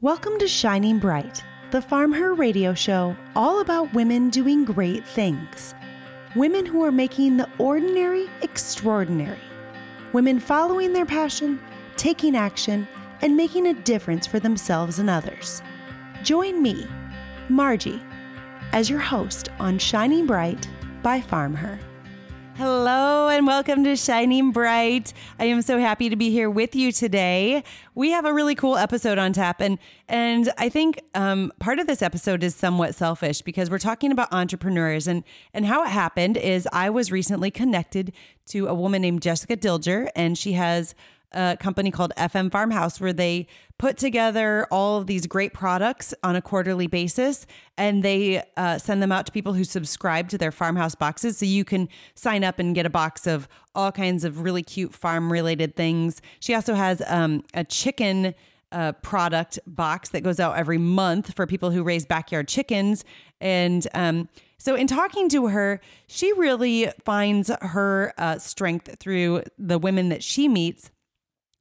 Welcome to Shining Bright, the Farm Her radio show, all about women doing great things. Women who are making the ordinary extraordinary. Women following their passion, taking action, and making a difference for themselves and others. Join me, Margie, as your host on Shining Bright by Farm Her. Hello and welcome to Shining Bright. I am so happy to be here with you today. We have a really cool episode on tap, and and I think um, part of this episode is somewhat selfish because we're talking about entrepreneurs and and how it happened is I was recently connected to a woman named Jessica Dilger, and she has a company called FM Farmhouse where they put together all of these great products on a quarterly basis and they uh, send them out to people who subscribe to their farmhouse boxes. So you can sign up and get a box of all kinds of really cute farm related things. She also has um, a chicken. Uh, product box that goes out every month for people who raise backyard chickens. And um, so, in talking to her, she really finds her uh, strength through the women that she meets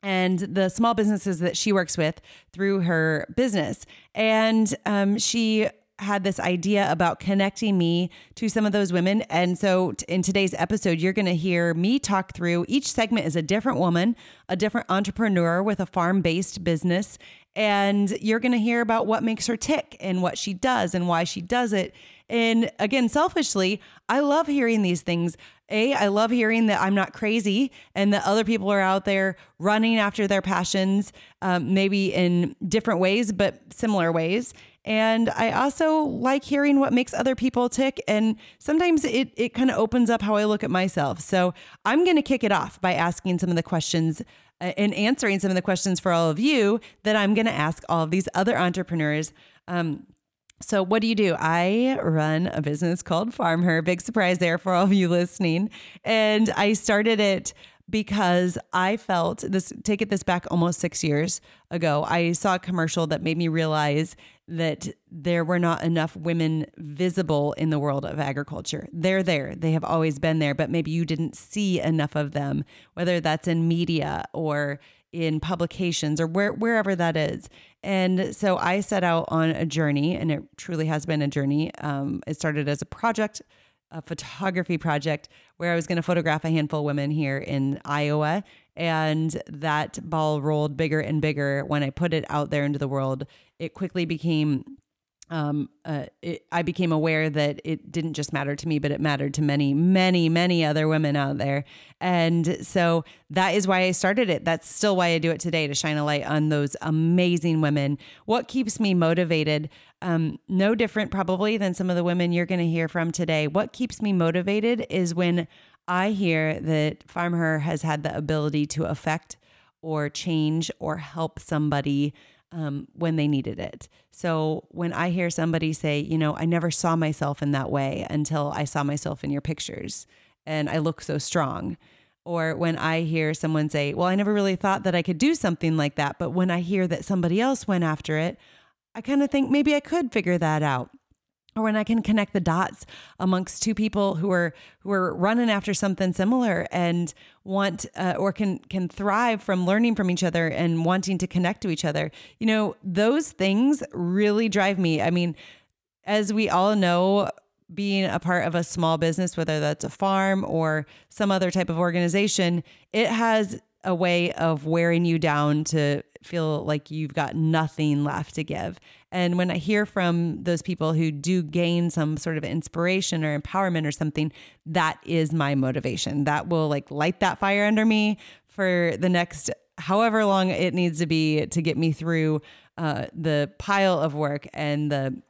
and the small businesses that she works with through her business. And um, she had this idea about connecting me to some of those women. And so t- in today's episode, you're going to hear me talk through each segment is a different woman, a different entrepreneur with a farm based business. And you're going to hear about what makes her tick and what she does and why she does it. And again, selfishly, I love hearing these things. A, I love hearing that I'm not crazy and that other people are out there running after their passions, um, maybe in different ways, but similar ways. And I also like hearing what makes other people tick. And sometimes it, it kind of opens up how I look at myself. So I'm going to kick it off by asking some of the questions uh, and answering some of the questions for all of you that I'm going to ask all of these other entrepreneurs. Um, so, what do you do? I run a business called Farm Her. Big surprise there for all of you listening. And I started it because I felt this, take it this back almost six years ago. I saw a commercial that made me realize that there were not enough women visible in the world of agriculture. They're there, they have always been there, but maybe you didn't see enough of them, whether that's in media or in publications or where, wherever that is. And so I set out on a journey, and it truly has been a journey. Um, it started as a project, a photography project, where I was going to photograph a handful of women here in Iowa. And that ball rolled bigger and bigger when I put it out there into the world. It quickly became um, uh, it, I became aware that it didn't just matter to me, but it mattered to many, many, many other women out there. And so that is why I started it. That's still why I do it today to shine a light on those amazing women. What keeps me motivated? Um, no different, probably, than some of the women you're going to hear from today. What keeps me motivated is when I hear that Farm Her has had the ability to affect or change or help somebody um, when they needed it. So when I hear somebody say, you know, I never saw myself in that way until I saw myself in your pictures and I look so strong. Or when I hear someone say, well, I never really thought that I could do something like that. But when I hear that somebody else went after it, I kind of think maybe I could figure that out or when I can connect the dots amongst two people who are who are running after something similar and want uh, or can can thrive from learning from each other and wanting to connect to each other. You know, those things really drive me. I mean, as we all know, being a part of a small business, whether that's a farm or some other type of organization, it has a way of wearing you down to feel like you've got nothing left to give. And when I hear from those people who do gain some sort of inspiration or empowerment or something, that is my motivation. That will like light that fire under me for the next however long it needs to be to get me through uh, the pile of work and the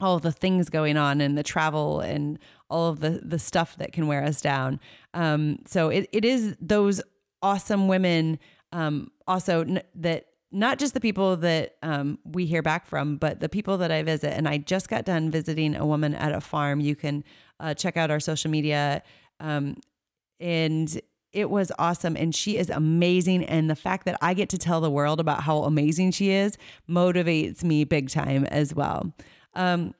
all the things going on and the travel and all of the the stuff that can wear us down. Um, so it, it is those awesome women um, also n- that not just the people that um, we hear back from, but the people that I visit. And I just got done visiting a woman at a farm. You can uh, check out our social media. Um, and it was awesome. And she is amazing. And the fact that I get to tell the world about how amazing she is motivates me big time as well. Um,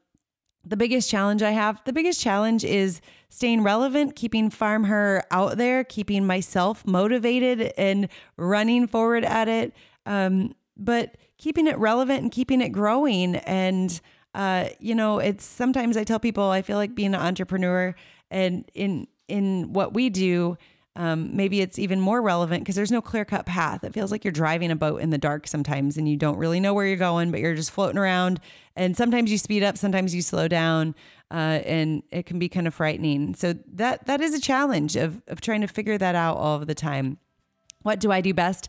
the biggest challenge I have, the biggest challenge is staying relevant, keeping Farm Her out there, keeping myself motivated and running forward at it. Um, but keeping it relevant and keeping it growing. And, uh, you know, it's sometimes I tell people I feel like being an entrepreneur and in, in what we do, um, maybe it's even more relevant because there's no clear cut path. It feels like you're driving a boat in the dark sometimes and you don't really know where you're going, but you're just floating around. And sometimes you speed up, sometimes you slow down, uh, and it can be kind of frightening. So that that is a challenge of of trying to figure that out all of the time. What do I do best?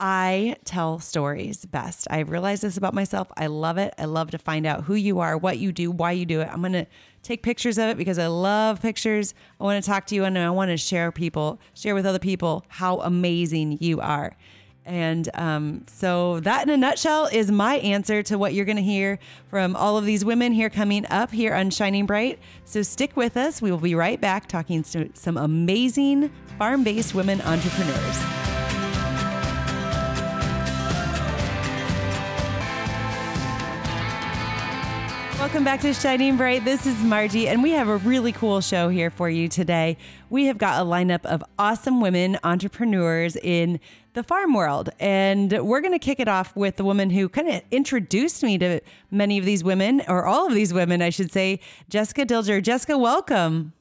I tell stories best. I realize this about myself. I love it. I love to find out who you are, what you do, why you do it. I'm going to take pictures of it because I love pictures. I want to talk to you and I want to share people, share with other people how amazing you are. And um, so, that in a nutshell is my answer to what you're going to hear from all of these women here coming up here on Shining Bright. So, stick with us. We will be right back talking to some amazing farm based women entrepreneurs. Welcome back to Shining Bright. This is Margie, and we have a really cool show here for you today. We have got a lineup of awesome women entrepreneurs in the farm world, and we're going to kick it off with the woman who kind of introduced me to many of these women, or all of these women, I should say, Jessica Dilger. Jessica, welcome.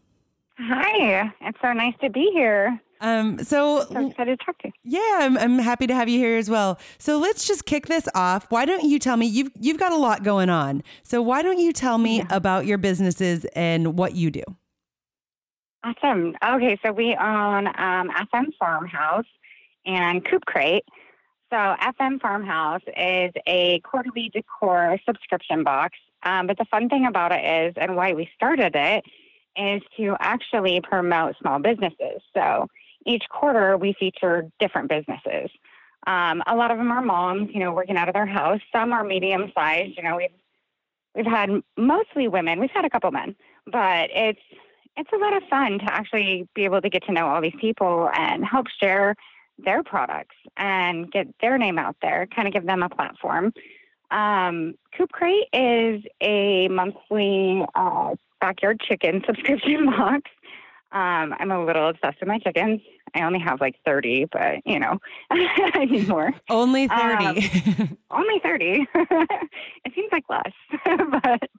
Hi, it's so nice to be here. Um, so, so excited to talk to you. Yeah, I'm, I'm happy to have you here as well. So let's just kick this off. Why don't you tell me you've you've got a lot going on. So why don't you tell me yeah. about your businesses and what you do? Awesome. Okay, so we own um, FM Farmhouse and Coop Crate. So FM Farmhouse is a quarterly decor subscription box. Um, but the fun thing about it is, and why we started it, is to actually promote small businesses. So each quarter we feature different businesses. Um, a lot of them are moms, you know, working out of their house. Some are medium sized. You know, we've we've had mostly women. We've had a couple men, but it's it's a lot of fun to actually be able to get to know all these people and help share their products and get their name out there, kind of give them a platform. Um, Coop Crate is a monthly uh, backyard chicken subscription box. Um, I'm a little obsessed with my chickens. I only have like 30, but you know, I need more. Only 30. Um, only 30. it seems like less, but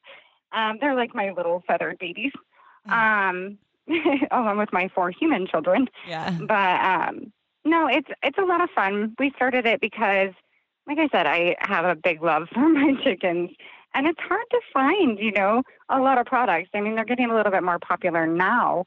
um, they're like my little feathered babies. Hmm. Um, along with my four human children. Yeah. But um, no, it's it's a lot of fun. We started it because, like I said, I have a big love for my chickens, and it's hard to find, you know, a lot of products. I mean, they're getting a little bit more popular now,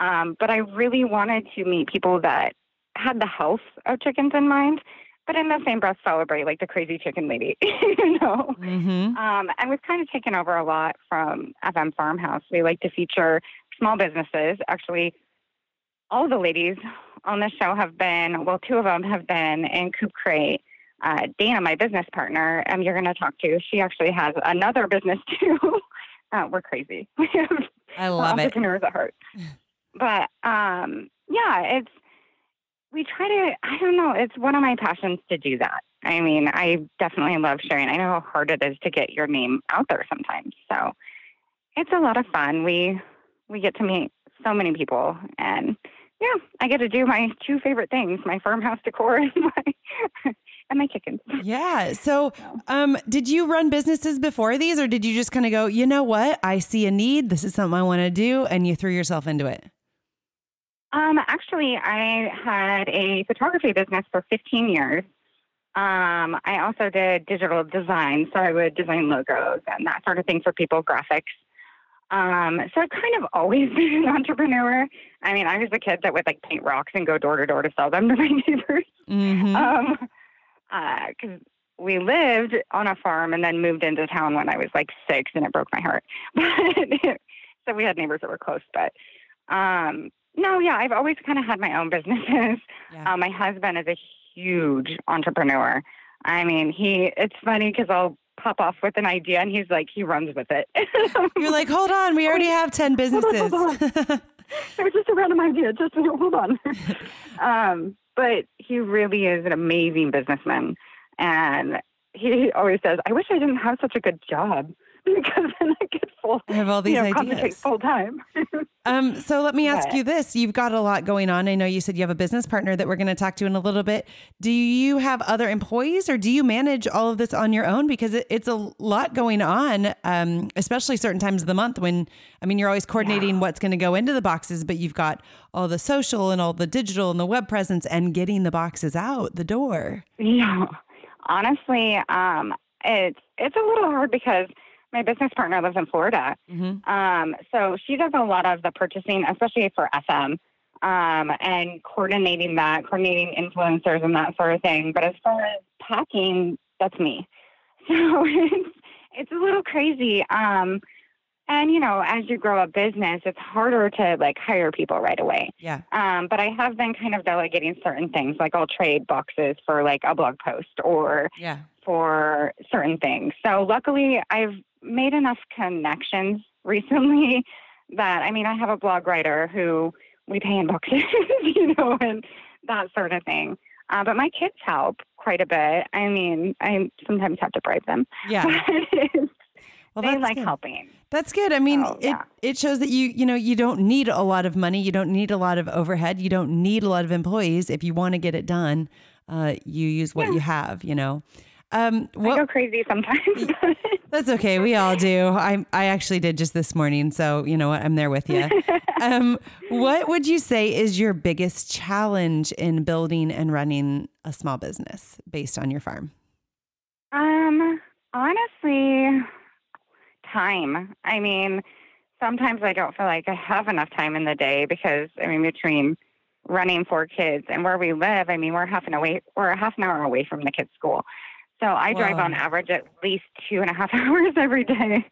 um, but I really wanted to meet people that had the health of chickens in mind, but in the same breath celebrate like the crazy chicken lady, you know. Mm-hmm. Um, and we've kind of taken over a lot from FM Farmhouse. We like to feature small businesses. Actually, all the ladies on the show have been, well, two of them have been in Coop Crate. Uh, Dana, my business partner, um, you're going to talk to. She actually has another business too. uh, we're crazy. I love it. Entrepreneurs at heart. But um, yeah, it's we try to. I don't know. It's one of my passions to do that. I mean, I definitely love sharing. I know how hard it is to get your name out there sometimes. So it's a lot of fun. We we get to meet so many people, and yeah, I get to do my two favorite things: my farmhouse decor and my and my chickens. Yeah. So, um, did you run businesses before these, or did you just kind of go, you know what, I see a need. This is something I want to do, and you threw yourself into it? Um, actually, I had a photography business for 15 years. Um, I also did digital design, so I would design logos and that sort of thing for people, graphics. Um, so I've kind of always been an entrepreneur. I mean, I was the kid that would like paint rocks and go door to door to sell them to my neighbors. Mm-hmm. Um, because uh, we lived on a farm and then moved into town when I was like six, and it broke my heart. so we had neighbors that were close, but um, no, yeah, I've always kind of had my own businesses. Yeah. Uh, my husband is a huge entrepreneur. I mean, he. It's funny because I'll pop off with an idea, and he's like, he runs with it. You're like, hold on, we already have ten businesses. it was just a random idea. Just hold on. um, but he really is an amazing businessman. And he always says, I wish I didn't have such a good job because then I get full, I have all these you know, ideas. full time. um, so let me ask you this: You've got a lot going on. I know you said you have a business partner that we're going to talk to in a little bit. Do you have other employees, or do you manage all of this on your own? Because it, it's a lot going on, um, especially certain times of the month when I mean you're always coordinating yeah. what's going to go into the boxes, but you've got all the social and all the digital and the web presence and getting the boxes out the door. Yeah, honestly, um, it's it's a little hard because my business partner lives in Florida. Mm-hmm. Um, so she does a lot of the purchasing, especially for FM, um, and coordinating that, coordinating influencers and that sort of thing. But as far as packing, that's me. So it's, it's a little crazy. Um, and you know, as you grow a business, it's harder to like hire people right away. Yeah. Um, but I have been kind of delegating certain things, like I'll trade boxes for like a blog post or yeah. for certain things. So luckily, I've made enough connections recently that I mean, I have a blog writer who we pay in boxes, you know, and that sort of thing. Uh, but my kids help quite a bit. I mean, I sometimes have to bribe them. Yeah. well, they like good. helping. That's good. I mean, so, yeah. it it shows that you you know you don't need a lot of money, you don't need a lot of overhead, you don't need a lot of employees. If you want to get it done, uh, you use what yeah. you have. You know. Um, what, I go crazy sometimes. That's okay. We all do. I I actually did just this morning, so you know what? I'm there with you. um, what would you say is your biggest challenge in building and running a small business based on your farm? Um, honestly, time. I mean, sometimes I don't feel like I have enough time in the day because I mean between running four kids and where we live, I mean we're half an away we're a half an hour away from the kids' school. So I drive on average at least two and a half hours every day.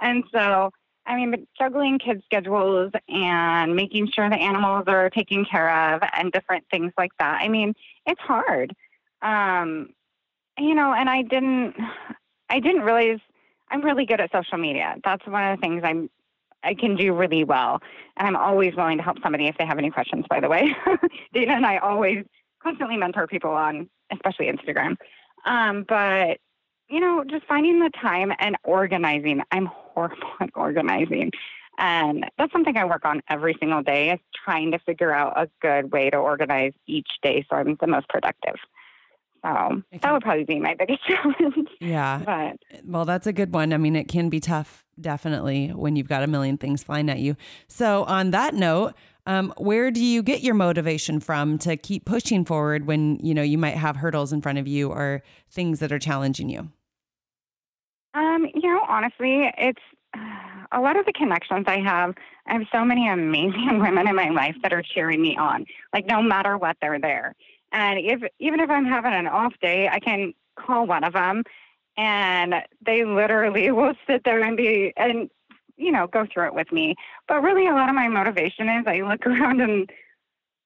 And so I mean juggling kids' schedules and making sure the animals are taken care of and different things like that. I mean, it's hard. Um you know, and I didn't I didn't realize I'm really good at social media. That's one of the things I'm I can do really well. And I'm always willing to help somebody if they have any questions, by the way. Dana and I always constantly mentor people on, especially Instagram. Um, but, you know, just finding the time and organizing. I'm horrible at organizing. And that's something I work on every single day is trying to figure out a good way to organize each day so I'm the most productive. So that would probably be my biggest challenge. Yeah. But well, that's a good one. I mean, it can be tough, definitely, when you've got a million things flying at you. So, on that note, um, where do you get your motivation from to keep pushing forward when you know you might have hurdles in front of you or things that are challenging you? Um, you know, honestly, it's a lot of the connections I have. I have so many amazing women in my life that are cheering me on. Like no matter what, they're there. And if even if I'm having an off day, I can call one of them, and they literally will sit there and be and you know go through it with me. But really, a lot of my motivation is I look around and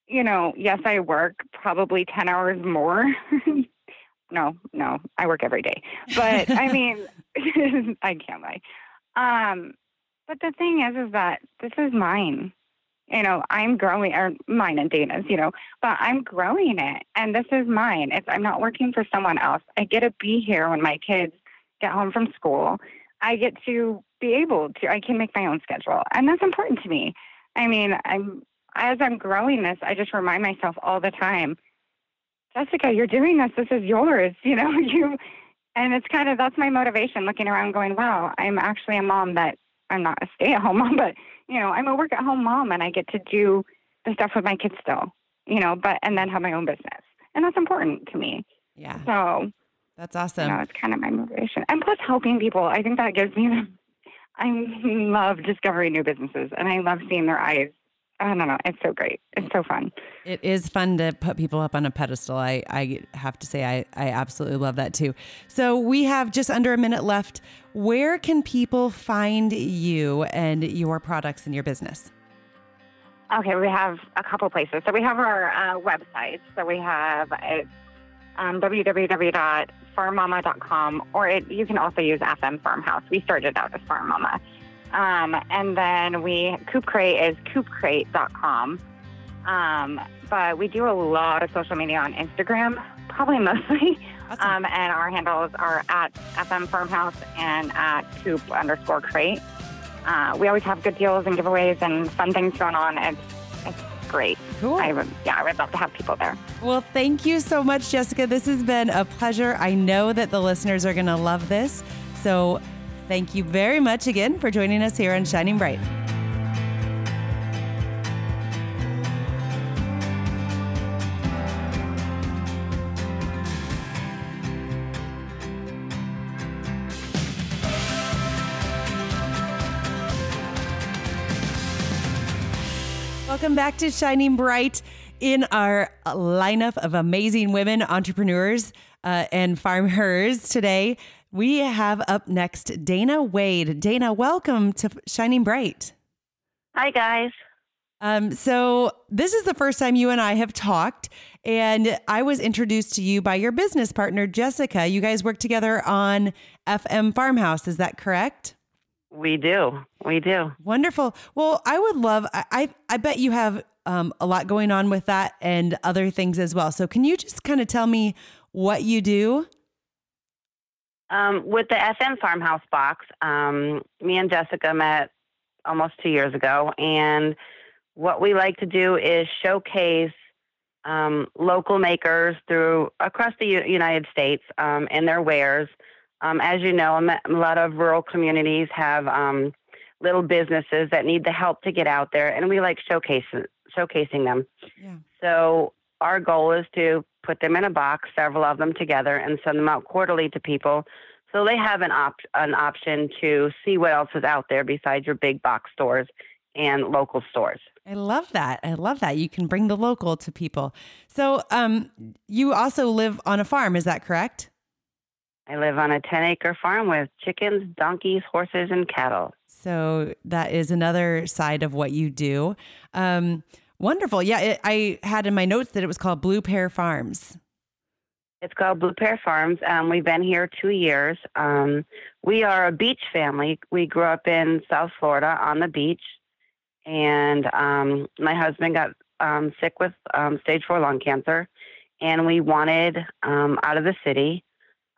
you know, yes, I work probably ten hours more. no, no, I work every day. But I mean, I can't lie. Um, but the thing is, is that this is mine you know, I'm growing, or mine and Dana's, you know, but I'm growing it and this is mine. It's, I'm not working for someone else. I get to be here when my kids get home from school. I get to be able to, I can make my own schedule. And that's important to me. I mean, I'm, as I'm growing this, I just remind myself all the time, Jessica, you're doing this. This is yours. You know, you, and it's kind of, that's my motivation looking around going, wow, I'm actually a mom that I'm not a stay at home mom, but you know, I'm a work at home mom and I get to do the stuff with my kids still, you know, but and then have my own business. And that's important to me. Yeah. So that's awesome. You know, it's kind of my motivation. And plus helping people. I think that gives me the I love discovering new businesses and I love seeing their eyes I don't know. It's so great. It's so fun. It is fun to put people up on a pedestal. I, I have to say, I, I absolutely love that too. So we have just under a minute left. Where can people find you and your products and your business? Okay, we have a couple places. So we have our uh, website. So we have it's um, www.farmmama.com, or it, you can also use FM Farmhouse. We started out as Farm Mama. Um, and then we, Coop Crate is coopcrate.com. Um, but we do a lot of social media on Instagram, probably mostly. Awesome. Um, and our handles are at FM Farmhouse and at Coop underscore Crate. uh, we always have good deals and giveaways and fun things going on. It's, it's great. Cool. I would, yeah, I would love to have people there. Well, thank you so much, Jessica. This has been a pleasure. I know that the listeners are going to love this. So thank you very much again for joining us here on Shining Bright. Back to Shining Bright in our lineup of amazing women entrepreneurs uh, and farmers today. We have up next Dana Wade. Dana, welcome to Shining Bright. Hi, guys. Um, so, this is the first time you and I have talked, and I was introduced to you by your business partner, Jessica. You guys work together on FM Farmhouse. Is that correct? We do. We do. Wonderful. Well, I would love. I I, I bet you have um, a lot going on with that and other things as well. So, can you just kind of tell me what you do? Um, with the FM Farmhouse box, um, me and Jessica met almost two years ago, and what we like to do is showcase um, local makers through across the U- United States um, and their wares. Um, as you know, a lot of rural communities have um, little businesses that need the help to get out there, and we like showcasing showcasing them. Yeah. So our goal is to put them in a box, several of them together, and send them out quarterly to people, so they have an op- an option to see what else is out there besides your big box stores and local stores. I love that. I love that. You can bring the local to people. So, um, you also live on a farm, is that correct? I live on a 10 acre farm with chickens, donkeys, horses, and cattle. So, that is another side of what you do. Um, wonderful. Yeah, it, I had in my notes that it was called Blue Pear Farms. It's called Blue Pear Farms. Um, we've been here two years. Um, we are a beach family. We grew up in South Florida on the beach, and um, my husband got um, sick with um, stage four lung cancer, and we wanted um, out of the city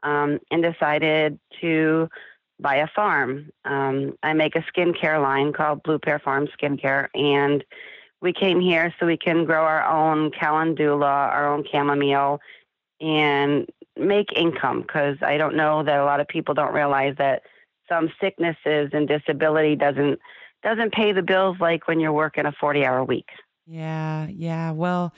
um, and decided to buy a farm. Um, I make a skincare line called Blue Pear Farm Skincare, and we came here so we can grow our own calendula, our own chamomile, and make income because I don't know that a lot of people don't realize that some sicknesses and disability doesn't doesn't pay the bills like when you're working a 40 hour week. Yeah, yeah. Well,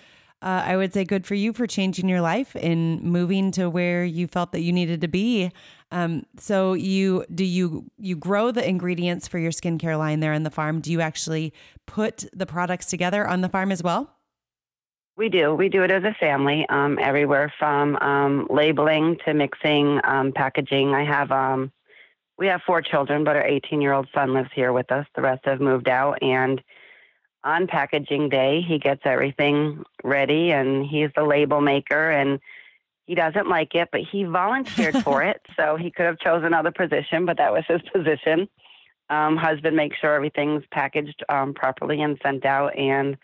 uh, I would say good for you for changing your life and moving to where you felt that you needed to be. Um, so you do you you grow the ingredients for your skincare line there on the farm? Do you actually put the products together on the farm as well? We do. We do it as a family, um, everywhere from um, labeling to mixing, um, packaging. I have, um, we have four children, but our 18 year old son lives here with us. The rest have moved out. And on packaging day, he gets everything ready and he's the label maker and he doesn't like it, but he volunteered for it. So he could have chosen another position, but that was his position. Um, husband makes sure everything's packaged um, properly and sent out. And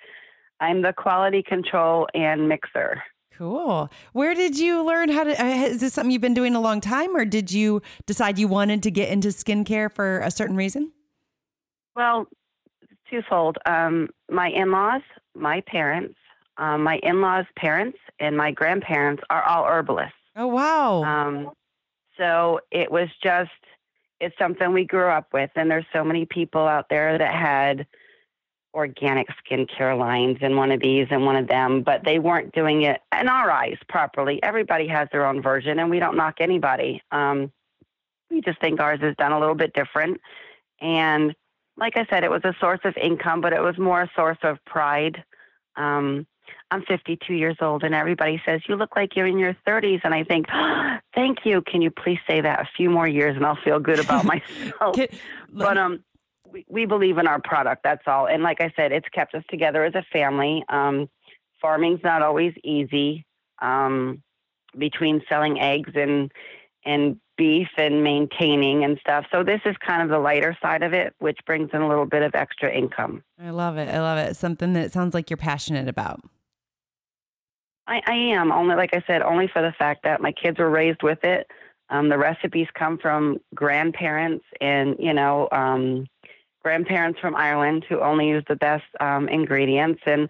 I'm the quality control and mixer. Cool. Where did you learn how to? Uh, is this something you've been doing a long time, or did you decide you wanted to get into skincare for a certain reason? Well, twofold. Um, my in laws, my parents, um, my in laws' parents, and my grandparents are all herbalists. Oh, wow. Um, so it was just, it's something we grew up with. And there's so many people out there that had organic skincare lines and one of these and one of them, but they weren't doing it in our eyes properly. Everybody has their own version, and we don't knock anybody. Um, we just think ours is done a little bit different. And like I said, it was a source of income, but it was more a source of pride. Um, I'm 52 years old, and everybody says, You look like you're in your 30s. And I think, oh, Thank you. Can you please say that a few more years and I'll feel good about myself? Can- but um, we, we believe in our product. That's all. And like I said, it's kept us together as a family. Um, farming's not always easy. Um, between selling eggs and and beef and maintaining and stuff. So this is kind of the lighter side of it, which brings in a little bit of extra income. I love it. I love it. Something that sounds like you're passionate about. I, I am only, like I said, only for the fact that my kids were raised with it. Um, the recipes come from grandparents and you know um, grandparents from Ireland who only use the best um, ingredients. And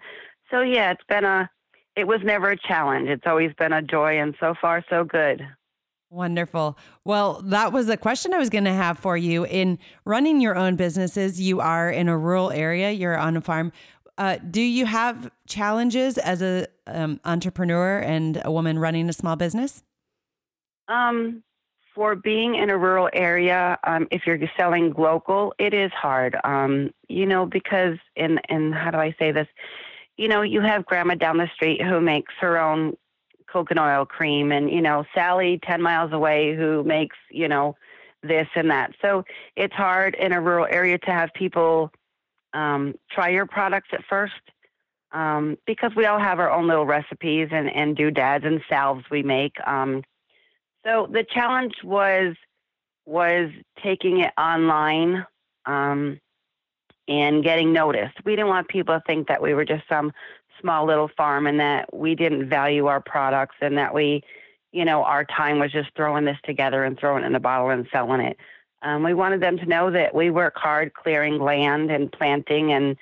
so, yeah, it's been a, it was never a challenge. It's always been a joy, and so far, so good. Wonderful. Well, that was a question I was going to have for you. In running your own businesses, you are in a rural area, you're on a farm. Uh, do you have challenges as a um, entrepreneur and a woman running a small business? Um, for being in a rural area, um, if you're selling local, it is hard. Um, you know, because in in how do I say this? You know, you have grandma down the street who makes her own coconut oil cream, and you know, Sally ten miles away who makes you know this and that. So it's hard in a rural area to have people um, try your products at first. Um, because we all have our own little recipes and, and doodads and salves we make. Um, so the challenge was was taking it online um, and getting noticed. We didn't want people to think that we were just some small little farm and that we didn't value our products and that we, you know, our time was just throwing this together and throwing it in a bottle and selling it. Um, we wanted them to know that we work hard clearing land and planting and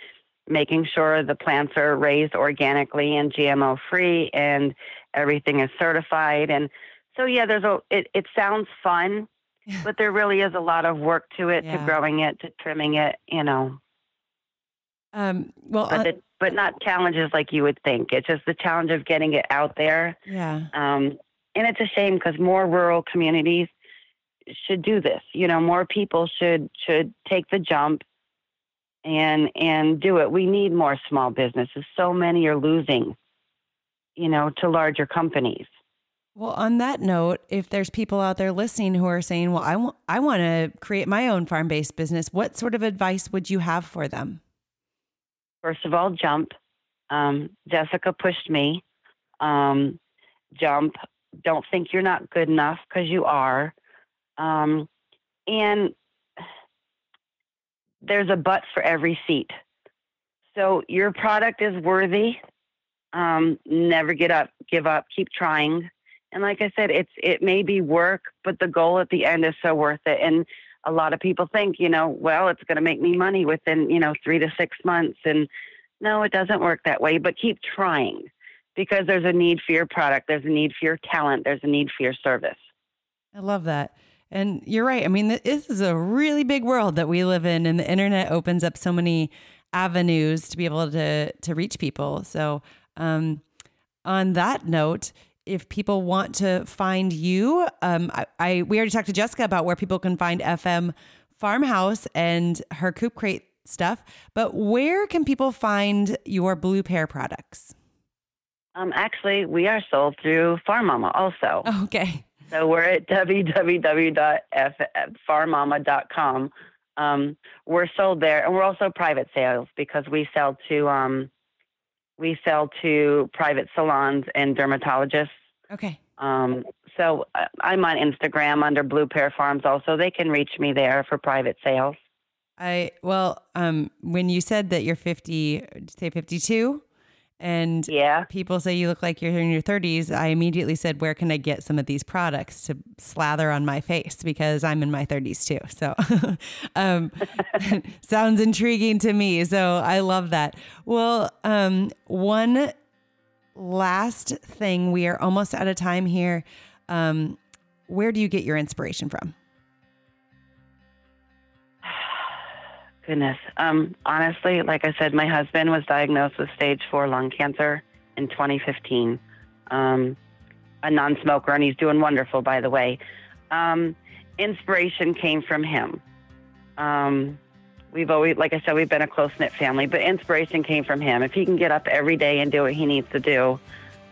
making sure the plants are raised organically and GMO free and everything is certified and so yeah, there's a. It, it sounds fun, but there really is a lot of work to it, yeah. to growing it, to trimming it. You know. Um, well, but, uh, the, but not challenges like you would think. It's just the challenge of getting it out there. Yeah. Um, and it's a shame because more rural communities should do this. You know, more people should should take the jump and and do it. We need more small businesses. So many are losing, you know, to larger companies. Well, on that note, if there's people out there listening who are saying, "Well, I want I want to create my own farm-based business," what sort of advice would you have for them? First of all, jump. Um, Jessica pushed me. Um, jump. Don't think you're not good enough because you are. Um, and there's a butt for every seat. So your product is worthy. Um, never get up, give up, keep trying. And like I said, it's it may be work, but the goal at the end is so worth it. And a lot of people think, you know, well, it's going to make me money within, you know, three to six months. And no, it doesn't work that way. But keep trying because there's a need for your product, there's a need for your talent, there's a need for your service. I love that. And you're right. I mean, this is a really big world that we live in, and the internet opens up so many avenues to be able to to reach people. So, um, on that note, if people want to find you, um, I, I, we already talked to Jessica about where people can find FM Farmhouse and her Coop Crate stuff. But where can people find your Blue Pear products? Um, actually, we are sold through Farm Mama also. Okay. So we're at www.farmmama.com. Um, we're sold there, and we're also private sales because we sell to um, we sell to private salons and dermatologists. Okay. Um, so uh, I'm on Instagram under Blue Pear Farms. Also, they can reach me there for private sales. I well, um, when you said that you're 50, say 52, and yeah, people say you look like you're in your 30s, I immediately said, "Where can I get some of these products to slather on my face?" Because I'm in my 30s too. So, um, sounds intriguing to me. So I love that. Well, um, one last thing, we are almost out of time here. Um, where do you get your inspiration from? Goodness. Um, honestly, like I said, my husband was diagnosed with stage four lung cancer in 2015. Um, a non smoker, and he's doing wonderful, by the way. Um, inspiration came from him. We've always, like I said, we've been a close knit family, but inspiration came from him. If he can get up every day and do what he needs to do,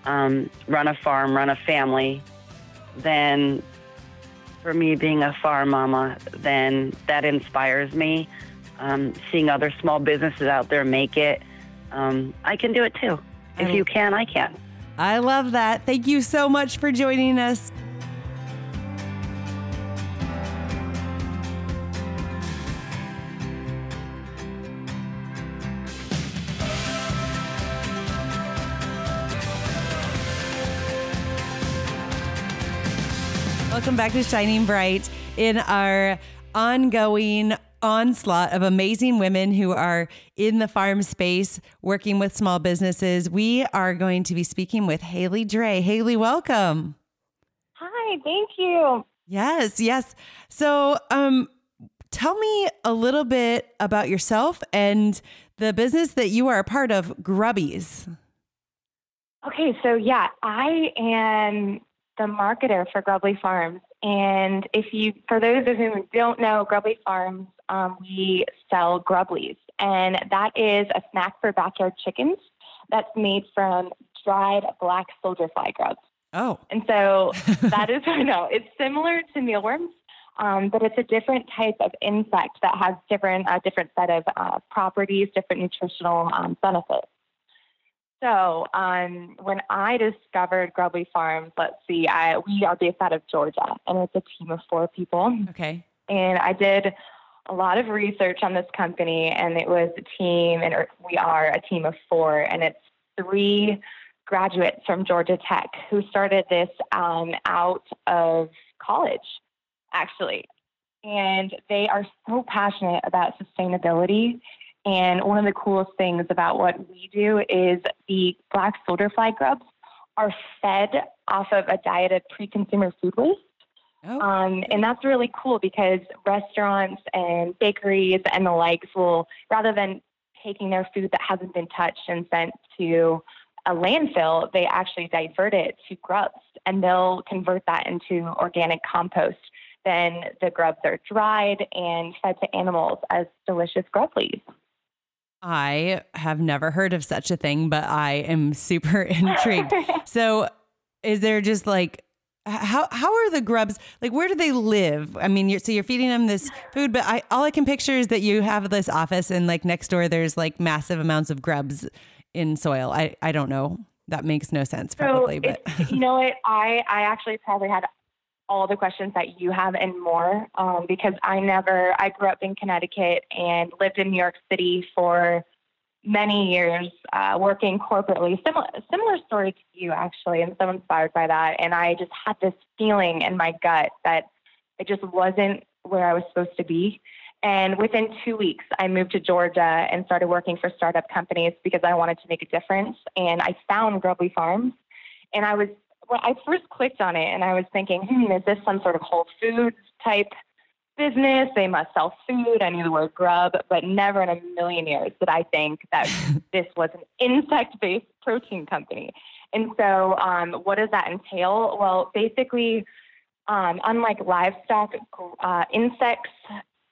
um, run a farm, run a family, then for me being a farm mama, then that inspires me. Um, seeing other small businesses out there make it, um, I can do it too. If you can, I can. I love that. Thank you so much for joining us. Welcome back to Shining Bright in our ongoing onslaught of amazing women who are in the farm space working with small businesses. We are going to be speaking with Haley Dre. Haley, welcome. Hi, thank you. Yes, yes. So, um, tell me a little bit about yourself and the business that you are a part of, Grublies. Okay, so yeah, I am the marketer for Grubly Farms. And if you, for those of you who don't know, Grubly Farms, um, we sell Grublies, and that is a snack for backyard chickens that's made from dried black soldier fly grubs. Oh. And so that is, I know, it's similar to mealworms, um, but it's a different type of insect that has different, uh, different set of uh, properties, different nutritional um, benefits. So um, when I discovered Grubly Farms, let's see, I, we are based out of Georgia, and it's a team of four people. Okay. And I did a lot of research on this company, and it was a team, and we are a team of four, and it's three graduates from Georgia Tech who started this um, out of college, actually. And they are so passionate about sustainability and one of the coolest things about what we do is the black soldier fly grubs are fed off of a diet of pre-consumer food waste. Oh. Um, and that's really cool because restaurants and bakeries and the likes will, rather than taking their food that hasn't been touched and sent to a landfill, they actually divert it to grubs and they'll convert that into organic compost. Then the grubs are dried and fed to animals as delicious Grublies. I have never heard of such a thing, but I am super intrigued. so, is there just like how how are the grubs like where do they live? I mean you're, so you're feeding them this food but i all i can picture is that you have this office and like next door there's like massive amounts of grubs in soil. I i don't know. That makes no sense probably so but you know what? I i actually probably had all the questions that you have and more um, because I never, I grew up in Connecticut and lived in New York City for many years uh, working corporately. Similar, similar story to you, actually. I'm so inspired by that. And I just had this feeling in my gut that it just wasn't where I was supposed to be. And within two weeks, I moved to Georgia and started working for startup companies because I wanted to make a difference. And I found Grubly Farms. And I was when I first clicked on it and I was thinking, hmm, is this some sort of Whole Foods type business? They must sell food. I knew the word grub, but never in a million years did I think that this was an insect based protein company. And so, um, what does that entail? Well, basically, um, unlike livestock, uh, insects,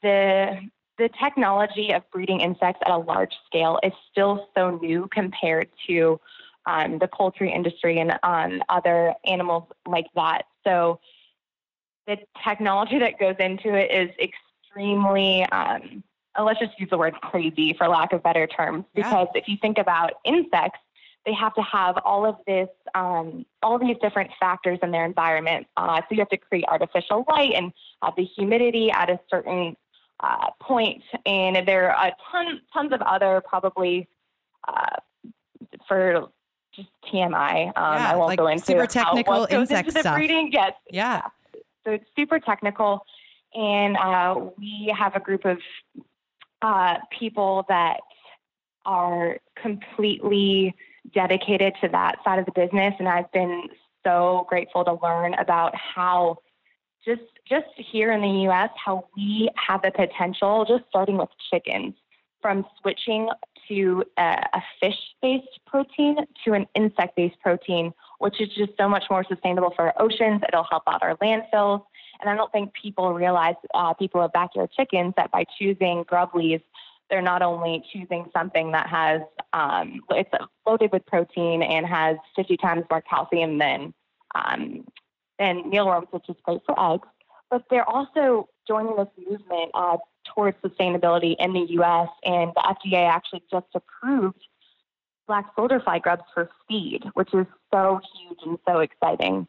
the the technology of breeding insects at a large scale is still so new compared to um, the poultry industry and on other animals like that. So the technology that goes into it is extremely, um, uh, let's just use the word crazy for lack of better terms, because yeah. if you think about insects, they have to have all of this, um, all these different factors in their environment. Uh, so you have to create artificial light and have the humidity at a certain uh, point, and there are a ton, tons of other probably uh, for just TMI. Um, yeah, I won't like go into super technical how, insect into stuff. breeding. Yes. Yeah. So it's super technical, and uh, we have a group of uh, people that are completely dedicated to that side of the business, and I've been so grateful to learn about how just just here in the U.S. how we have the potential, just starting with chickens, from switching to a, a fish based protein to an insect based protein, which is just so much more sustainable for our oceans. It'll help out our landfills. And I don't think people realize, uh, people with backyard chickens, that by choosing Grublies, they're not only choosing something that has, um, it's loaded with protein and has 50 times more calcium than, um, than mealworms, which is great for eggs, but they're also joining this movement uh, towards sustainability in the U.S. And the FDA actually just approved black soldier fly grubs for feed, which is so huge and so exciting.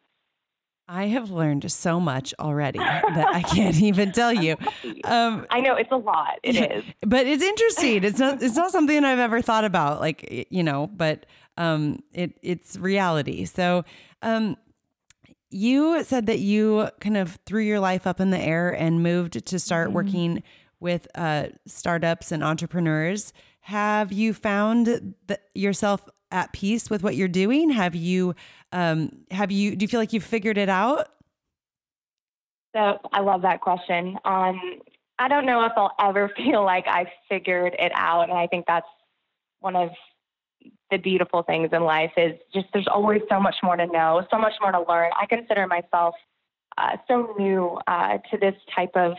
I have learned so much already that I can't even tell you. Um, I know it's a lot. It is, but it's interesting. It's not. It's not something I've ever thought about. Like you know, but um, it it's reality. So um, you said that you kind of threw your life up in the air and moved to start mm-hmm. working with uh, startups and entrepreneurs. Have you found the, yourself at peace with what you're doing? Have you um, have you do you feel like you've figured it out? So I love that question. Um, I don't know if I'll ever feel like I've figured it out, and I think that's one of the beautiful things in life is just there's always so much more to know, so much more to learn. I consider myself uh, so new uh, to this type of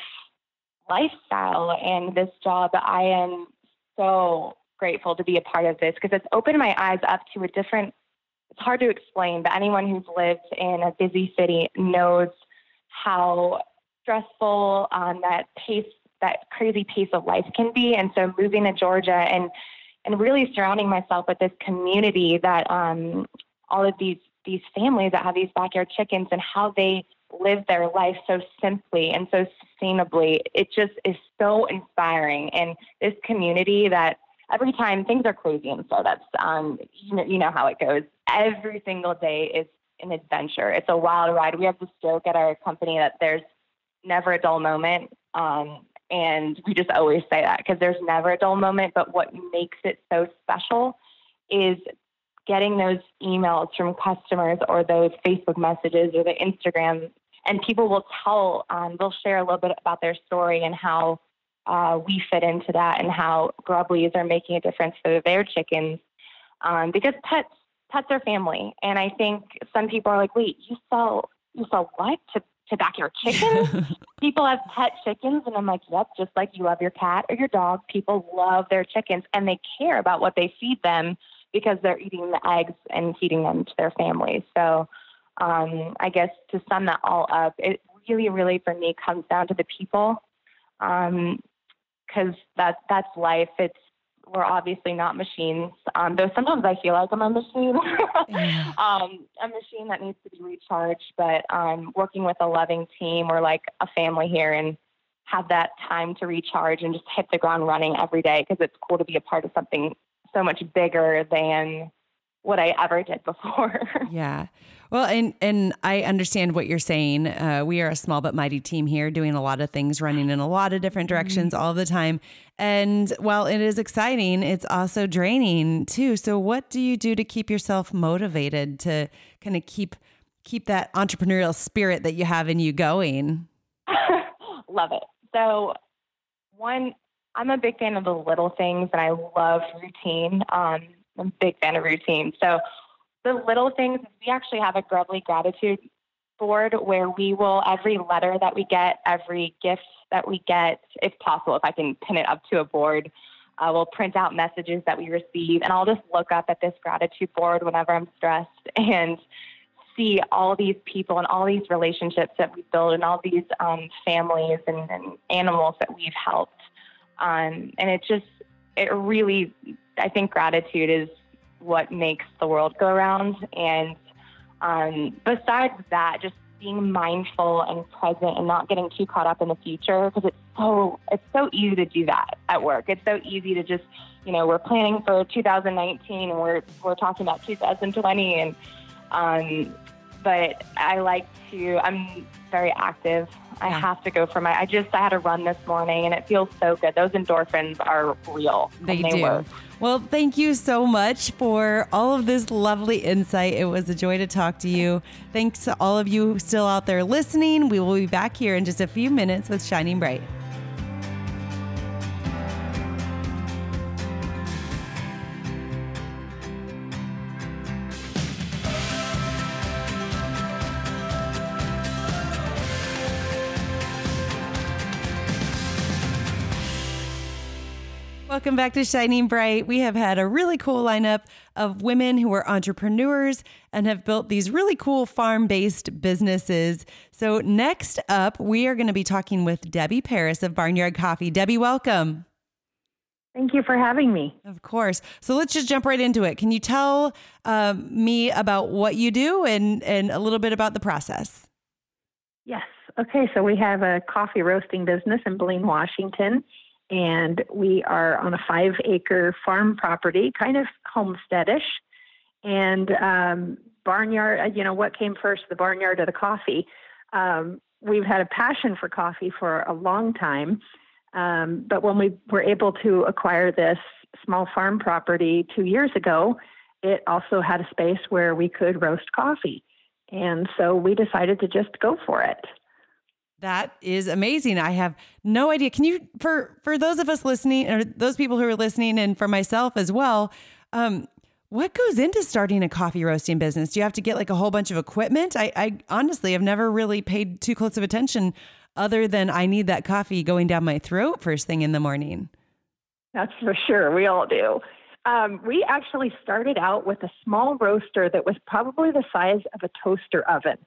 lifestyle and this job. I am so grateful to be a part of this because it's opened my eyes up to a different. It's hard to explain, but anyone who's lived in a busy city knows how stressful um, that pace, that crazy pace of life can be. And so moving to Georgia and and really surrounding myself with this community that um, all of these these families that have these backyard chickens and how they live their life so simply and so sustainably. It just is so inspiring. And this community that every time things are crazy and startups, um, you know you know how it goes. Every single day is an adventure. It's a wild ride. We have this joke at our company that there's never a dull moment. Um, and we just always say that because there's never a dull moment. But what makes it so special is getting those emails from customers or those Facebook messages or the Instagram. And people will tell, um, they'll share a little bit about their story and how uh, we fit into that and how Grublies are making a difference for their chickens. Um, because pets, pets are family. And I think some people are like, wait, you sell, you sell what to to backyard chickens. people have pet chickens, and I'm like, yep, just like you love your cat or your dog, people love their chickens and they care about what they feed them because they're eating the eggs and feeding them to their families. So um, I guess to sum that all up, it really, really for me comes down to the people because um, that that's life. It's we're obviously not machines, um, though sometimes I feel like I'm a machine, yeah. um, a machine that needs to be recharged. But um, working with a loving team, we're like a family here and have that time to recharge and just hit the ground running every day because it's cool to be a part of something so much bigger than what I ever did before. yeah. Well, and and I understand what you're saying. Uh, we are a small but mighty team here, doing a lot of things, running in a lot of different directions mm-hmm. all the time. And while it is exciting, it's also draining too. So, what do you do to keep yourself motivated to kind of keep keep that entrepreneurial spirit that you have in you going? love it. So, one, I'm a big fan of the little things, and I love routine. Um, I'm a big fan of routine. So the little things we actually have a Grubbly gratitude board where we will every letter that we get, every gift that we get, if possible, if I can pin it up to a board, uh, we'll print out messages that we receive, and I'll just look up at this gratitude board whenever I'm stressed and see all these people and all these relationships that we build and all these um, families and, and, animals that we've helped. Um, and it just, it really, I think gratitude is what makes the world go around. And um, besides that, just being mindful and present and not getting too caught up in the future because it's so it's so easy to do that at work. It's so easy to just you know we're planning for 2019 and we're we're talking about 2020 and um, but I like to I'm very active. I have to go for my I just I had a run this morning and it feels so good. Those endorphins are real. They, they do. Work. Well, thank you so much for all of this lovely insight. It was a joy to talk to you. Thanks to all of you still out there listening. We will be back here in just a few minutes with Shining Bright. Welcome back to Shining Bright. We have had a really cool lineup of women who are entrepreneurs and have built these really cool farm based businesses. So, next up, we are going to be talking with Debbie Paris of Barnyard Coffee. Debbie, welcome. Thank you for having me. Of course. So let's just jump right into it. Can you tell um, me about what you do and, and a little bit about the process? Yes. Okay. So we have a coffee roasting business in Blaine, Washington and we are on a five acre farm property, kind of homesteadish. And um, barnyard, you know, what came first, the barnyard or the coffee? Um, we've had a passion for coffee for a long time. Um, but when we were able to acquire this small farm property two years ago, it also had a space where we could roast coffee. And so we decided to just go for it. That is amazing. I have no idea. Can you, for for those of us listening, or those people who are listening, and for myself as well, um, what goes into starting a coffee roasting business? Do you have to get like a whole bunch of equipment? I, I honestly have never really paid too close of attention, other than I need that coffee going down my throat first thing in the morning. That's for sure. We all do. Um, we actually started out with a small roaster that was probably the size of a toaster oven.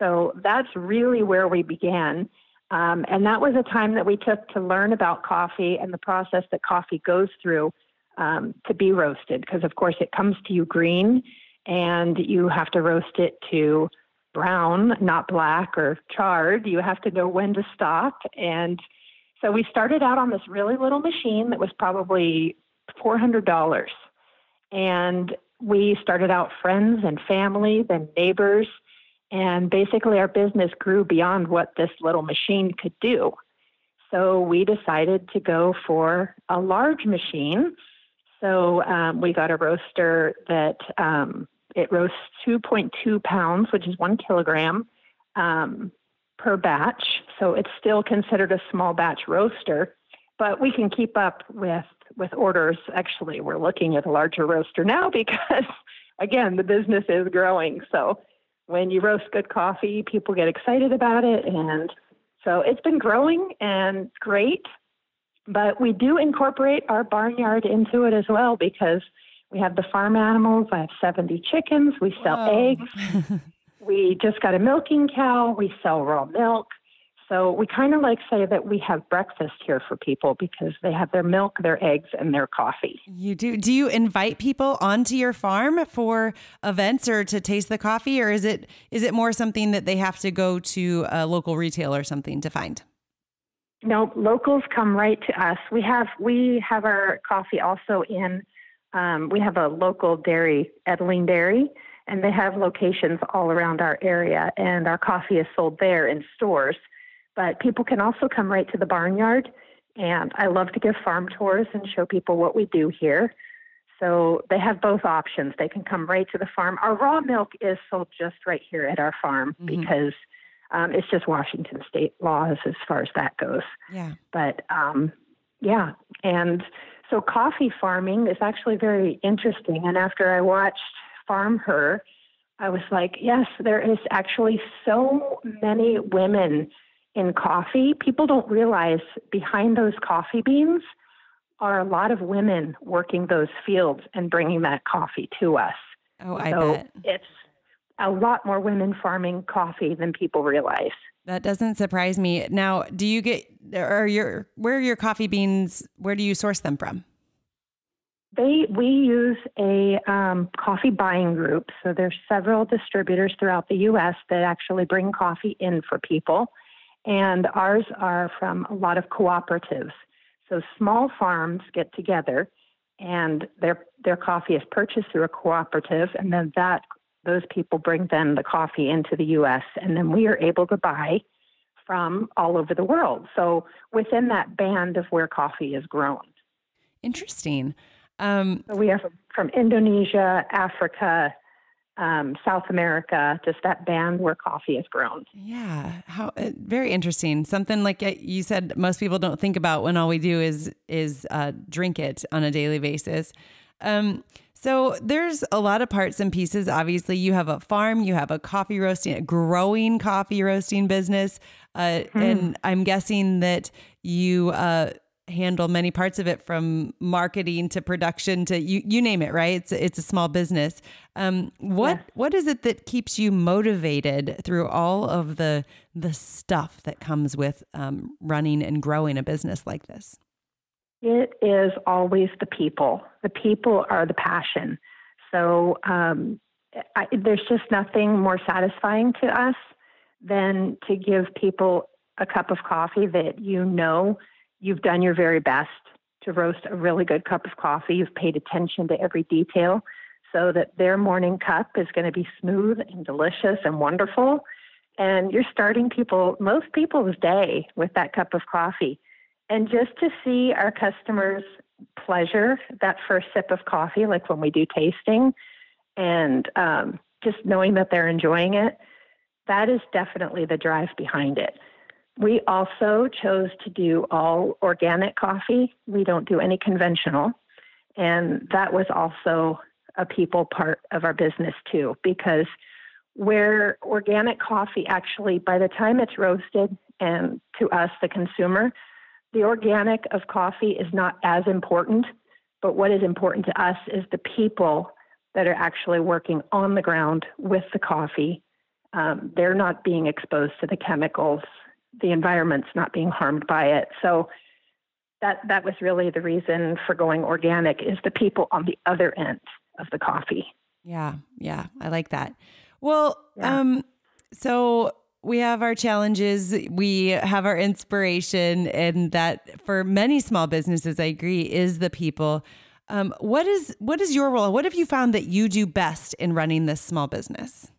So that's really where we began. Um, and that was a time that we took to learn about coffee and the process that coffee goes through um, to be roasted. Because, of course, it comes to you green and you have to roast it to brown, not black or charred. You have to know when to stop. And so we started out on this really little machine that was probably $400. And we started out friends and family, then neighbors. And basically, our business grew beyond what this little machine could do. So we decided to go for a large machine. So um, we got a roaster that um, it roasts 2.2 pounds, which is one kilogram um, per batch. So it's still considered a small batch roaster, but we can keep up with with orders. Actually, we're looking at a larger roaster now because, again, the business is growing. So when you roast good coffee, people get excited about it. And so it's been growing and great. But we do incorporate our barnyard into it as well because we have the farm animals. I have 70 chickens. We sell Whoa. eggs. we just got a milking cow. We sell raw milk. So we kind of like say that we have breakfast here for people because they have their milk, their eggs, and their coffee. You do. Do you invite people onto your farm for events or to taste the coffee, or is it is it more something that they have to go to a local retailer or something to find? No, locals come right to us. We have we have our coffee also in. Um, we have a local dairy, Edaleen Dairy, and they have locations all around our area, and our coffee is sold there in stores. But people can also come right to the barnyard. And I love to give farm tours and show people what we do here. So they have both options. They can come right to the farm. Our raw milk is sold just right here at our farm mm-hmm. because um, it's just Washington state laws as far as that goes. Yeah. But um, yeah, and so coffee farming is actually very interesting. And after I watched Farm Her, I was like, yes, there is actually so many women in coffee, people don't realize behind those coffee beans are a lot of women working those fields and bringing that coffee to us. Oh, I so bet. It's a lot more women farming coffee than people realize. That doesn't surprise me. Now, do you get or your where are your coffee beans? Where do you source them from? They we use a um, coffee buying group. So there's several distributors throughout the U.S. that actually bring coffee in for people and ours are from a lot of cooperatives. So small farms get together, and their their coffee is purchased through a cooperative, and then that those people bring then the coffee into the U.S., and then we are able to buy from all over the world. So within that band of where coffee is grown. Interesting. Um, so we have from Indonesia, Africa, um, South America, just that band where coffee is grown. Yeah, how uh, very interesting. Something like uh, you said, most people don't think about when all we do is is uh, drink it on a daily basis. Um, so there's a lot of parts and pieces. Obviously, you have a farm, you have a coffee roasting, a growing coffee roasting business, uh, hmm. and I'm guessing that you uh, handle many parts of it from marketing to production to you you name it right? It's it's a small business. Um, what yes. what is it that keeps you motivated through all of the the stuff that comes with um, running and growing a business like this? It is always the people. The people are the passion. So um, I, there's just nothing more satisfying to us than to give people a cup of coffee that you know You've done your very best to roast a really good cup of coffee. You've paid attention to every detail so that their morning cup is going to be smooth and delicious and wonderful. And you're starting people, most people's day with that cup of coffee. And just to see our customers pleasure that first sip of coffee, like when we do tasting, and um, just knowing that they're enjoying it, that is definitely the drive behind it. We also chose to do all organic coffee. We don't do any conventional. And that was also a people part of our business too, because where organic coffee actually, by the time it's roasted and to us, the consumer, the organic of coffee is not as important. But what is important to us is the people that are actually working on the ground with the coffee. Um, they're not being exposed to the chemicals. The environment's not being harmed by it. So that that was really the reason for going organic is the people on the other end of the coffee. Yeah, yeah, I like that. Well, yeah. um, so we have our challenges, we have our inspiration, and that for many small businesses, I agree, is the people. Um, what is what is your role? What have you found that you do best in running this small business?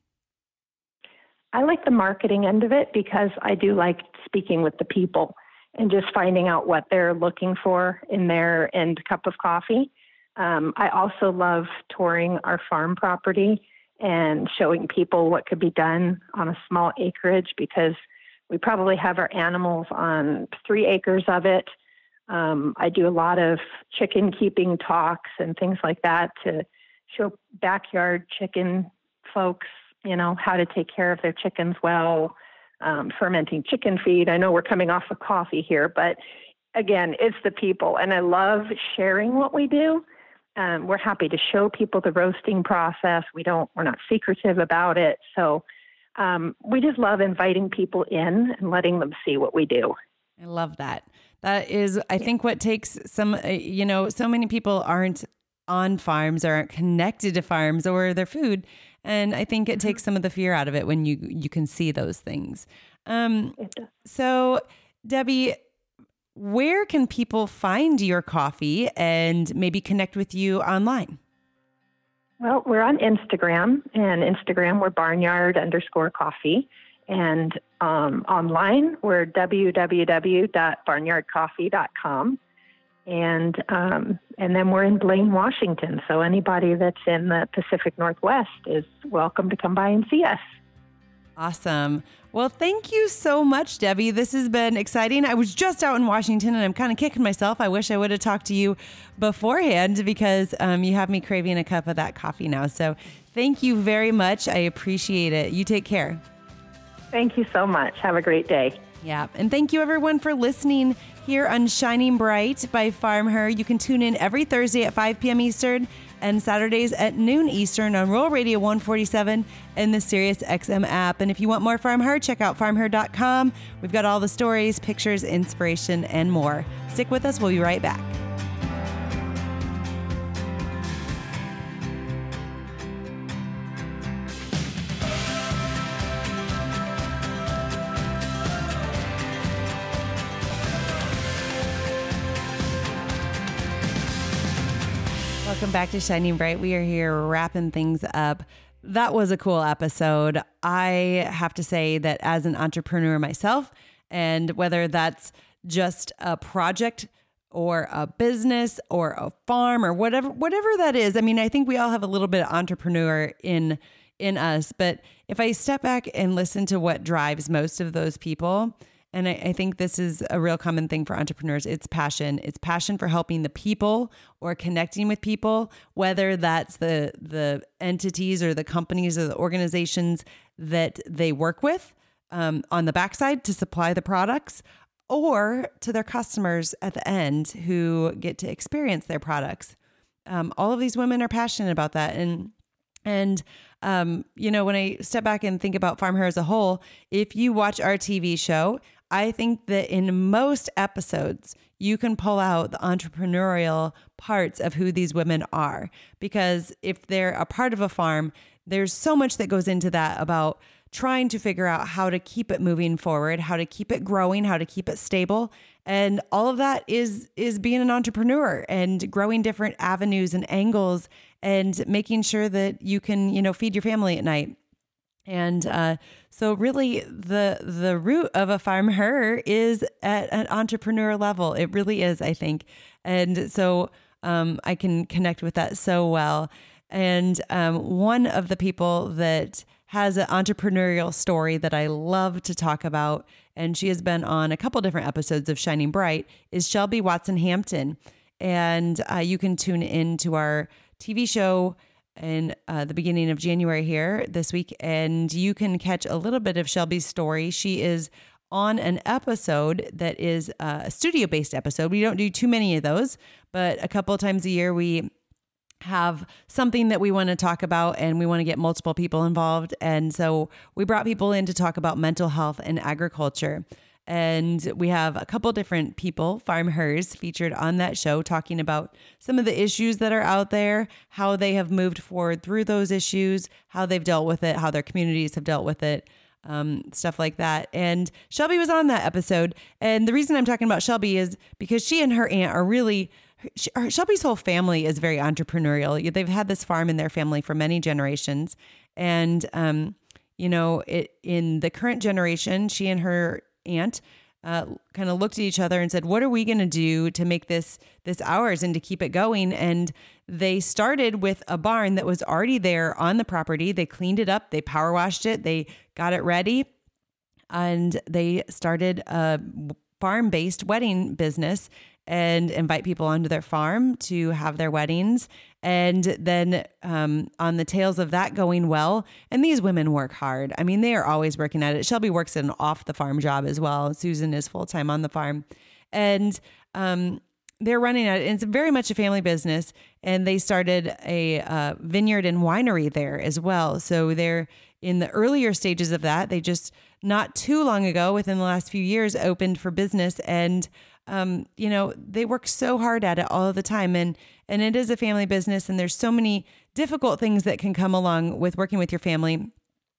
I like the marketing end of it because I do like speaking with the people and just finding out what they're looking for in their end cup of coffee. Um, I also love touring our farm property and showing people what could be done on a small acreage because we probably have our animals on three acres of it. Um, I do a lot of chicken keeping talks and things like that to show backyard chicken folks, you know, how to take care of their chickens well, um, fermenting chicken feed. I know we're coming off of coffee here, but again, it's the people. And I love sharing what we do. Um, we're happy to show people the roasting process. We don't, we're not secretive about it. So um, we just love inviting people in and letting them see what we do. I love that. That is, I think, what takes some, uh, you know, so many people aren't on farms or aren't connected to farms or their food. And I think it mm-hmm. takes some of the fear out of it when you you can see those things. Um, so, Debbie, where can people find your coffee and maybe connect with you online? Well, we're on Instagram, and Instagram we're barnyard underscore coffee. And um, online, we're www.barnyardcoffee.com. And um, and then we're in Blaine, Washington. So anybody that's in the Pacific Northwest is welcome to come by and see us. Awesome. Well, thank you so much, Debbie. This has been exciting. I was just out in Washington and I'm kind of kicking myself. I wish I would have talked to you beforehand because um, you have me craving a cup of that coffee now. So thank you very much. I appreciate it. You take care. Thank you so much. Have a great day. Yeah. And thank you everyone for listening here on Shining Bright by Farm Her. You can tune in every Thursday at 5 p.m. Eastern and Saturdays at noon Eastern on Rural Radio 147 and the Sirius XM app. And if you want more Farm Her, check out farmher.com. We've got all the stories, pictures, inspiration, and more. Stick with us. We'll be right back. Welcome back to Shining Bright. We are here wrapping things up. That was a cool episode. I have to say that as an entrepreneur myself, and whether that's just a project or a business or a farm or whatever whatever that is, I mean, I think we all have a little bit of entrepreneur in in us, but if I step back and listen to what drives most of those people, and I, I, think this is a real common thing for entrepreneurs. It's passion. It's passion for helping the people or connecting with people, whether that's the the entities or the companies or the organizations that they work with um, on the backside to supply the products, or to their customers at the end who get to experience their products. Um, all of these women are passionate about that, and and um, you know, when I step back and think about Farm Her as a whole, if you watch our TV show, I think that in most episodes, you can pull out the entrepreneurial parts of who these women are. Because if they're a part of a farm, there's so much that goes into that about trying to figure out how to keep it moving forward, how to keep it growing, how to keep it stable. And all of that is is being an entrepreneur and growing different avenues and angles and making sure that you can, you know, feed your family at night. And uh, so, really, the the root of a farm her is at an entrepreneur level. It really is, I think. And so, um, I can connect with that so well. And um, one of the people that has an entrepreneurial story that I love to talk about, and she has been on a couple different episodes of Shining Bright, is Shelby Watson Hampton. And uh, you can tune in to our TV show in uh, the beginning of January here this week, and you can catch a little bit of Shelby's story. She is on an episode that is uh, a studio based episode. We don't do too many of those, but a couple times a year we have something that we want to talk about and we want to get multiple people involved. And so we brought people in to talk about mental health and agriculture. And we have a couple different people, farm hers, featured on that show, talking about some of the issues that are out there, how they have moved forward through those issues, how they've dealt with it, how their communities have dealt with it, um, stuff like that. And Shelby was on that episode. And the reason I'm talking about Shelby is because she and her aunt are really. Shelby's whole family is very entrepreneurial. They've had this farm in their family for many generations, and um, you know, it in the current generation, she and her aunt uh, kind of looked at each other and said, "What are we going to do to make this this ours and to keep it going?" And they started with a barn that was already there on the property. They cleaned it up, they power washed it, they got it ready, and they started a farm based wedding business and invite people onto their farm to have their weddings. And then um, on the tails of that going well, and these women work hard. I mean, they are always working at it. Shelby works an off the farm job as well. Susan is full time on the farm. And um, they're running it. It's very much a family business, and they started a uh, vineyard and winery there as well. So they're in the earlier stages of that. They just not too long ago, within the last few years, opened for business, and um, you know, they work so hard at it all the time. And and it is a family business, and there's so many difficult things that can come along with working with your family.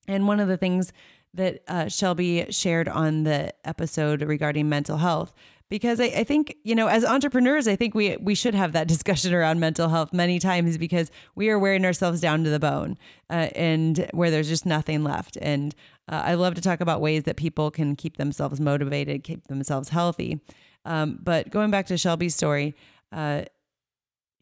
And one of the things that uh, Shelby shared on the episode regarding mental health, because I, I, think you know, as entrepreneurs, I think we we should have that discussion around mental health many times because we are wearing ourselves down to the bone, uh, and where there's just nothing left. And uh, I love to talk about ways that people can keep themselves motivated, keep themselves healthy. Um, but going back to Shelby's story, uh,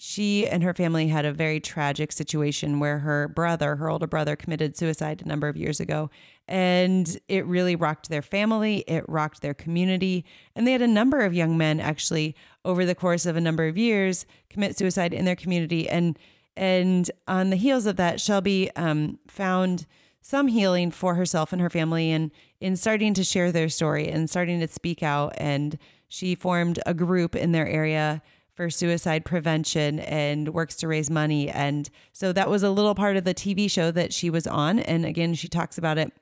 she and her family had a very tragic situation where her brother, her older brother, committed suicide a number of years ago. And it really rocked their family, it rocked their community. And they had a number of young men actually, over the course of a number of years, commit suicide in their community. And and on the heels of that, Shelby um, found some healing for herself and her family and in starting to share their story and starting to speak out and she formed a group in their area for suicide prevention and works to raise money. And so that was a little part of the TV show that she was on. And again, she talks about it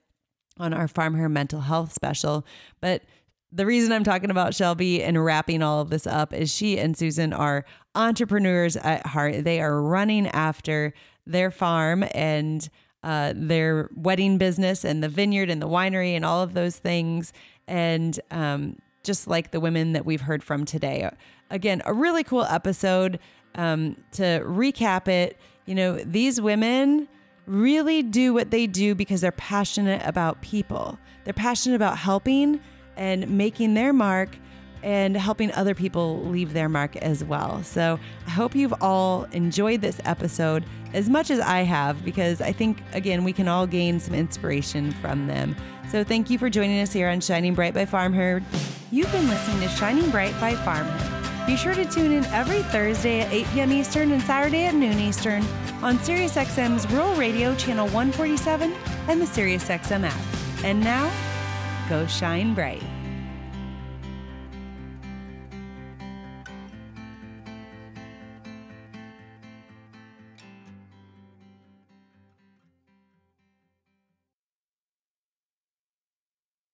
on our Farm Her Mental Health special. But the reason I'm talking about Shelby and wrapping all of this up is she and Susan are entrepreneurs at heart. They are running after their farm and uh, their wedding business and the vineyard and the winery and all of those things. And um, just like the women that we've heard from today. Again, a really cool episode. Um, to recap it, you know, these women really do what they do because they're passionate about people. They're passionate about helping and making their mark and helping other people leave their mark as well. So I hope you've all enjoyed this episode as much as I have because I think, again, we can all gain some inspiration from them. So thank you for joining us here on Shining Bright by Farm Her. You've been listening to Shining Bright by Farm Her. Be sure to tune in every Thursday at 8 p.m. Eastern and Saturday at noon Eastern on SiriusXM's Rural Radio Channel 147 and the SiriusXM app. And now, go shine bright.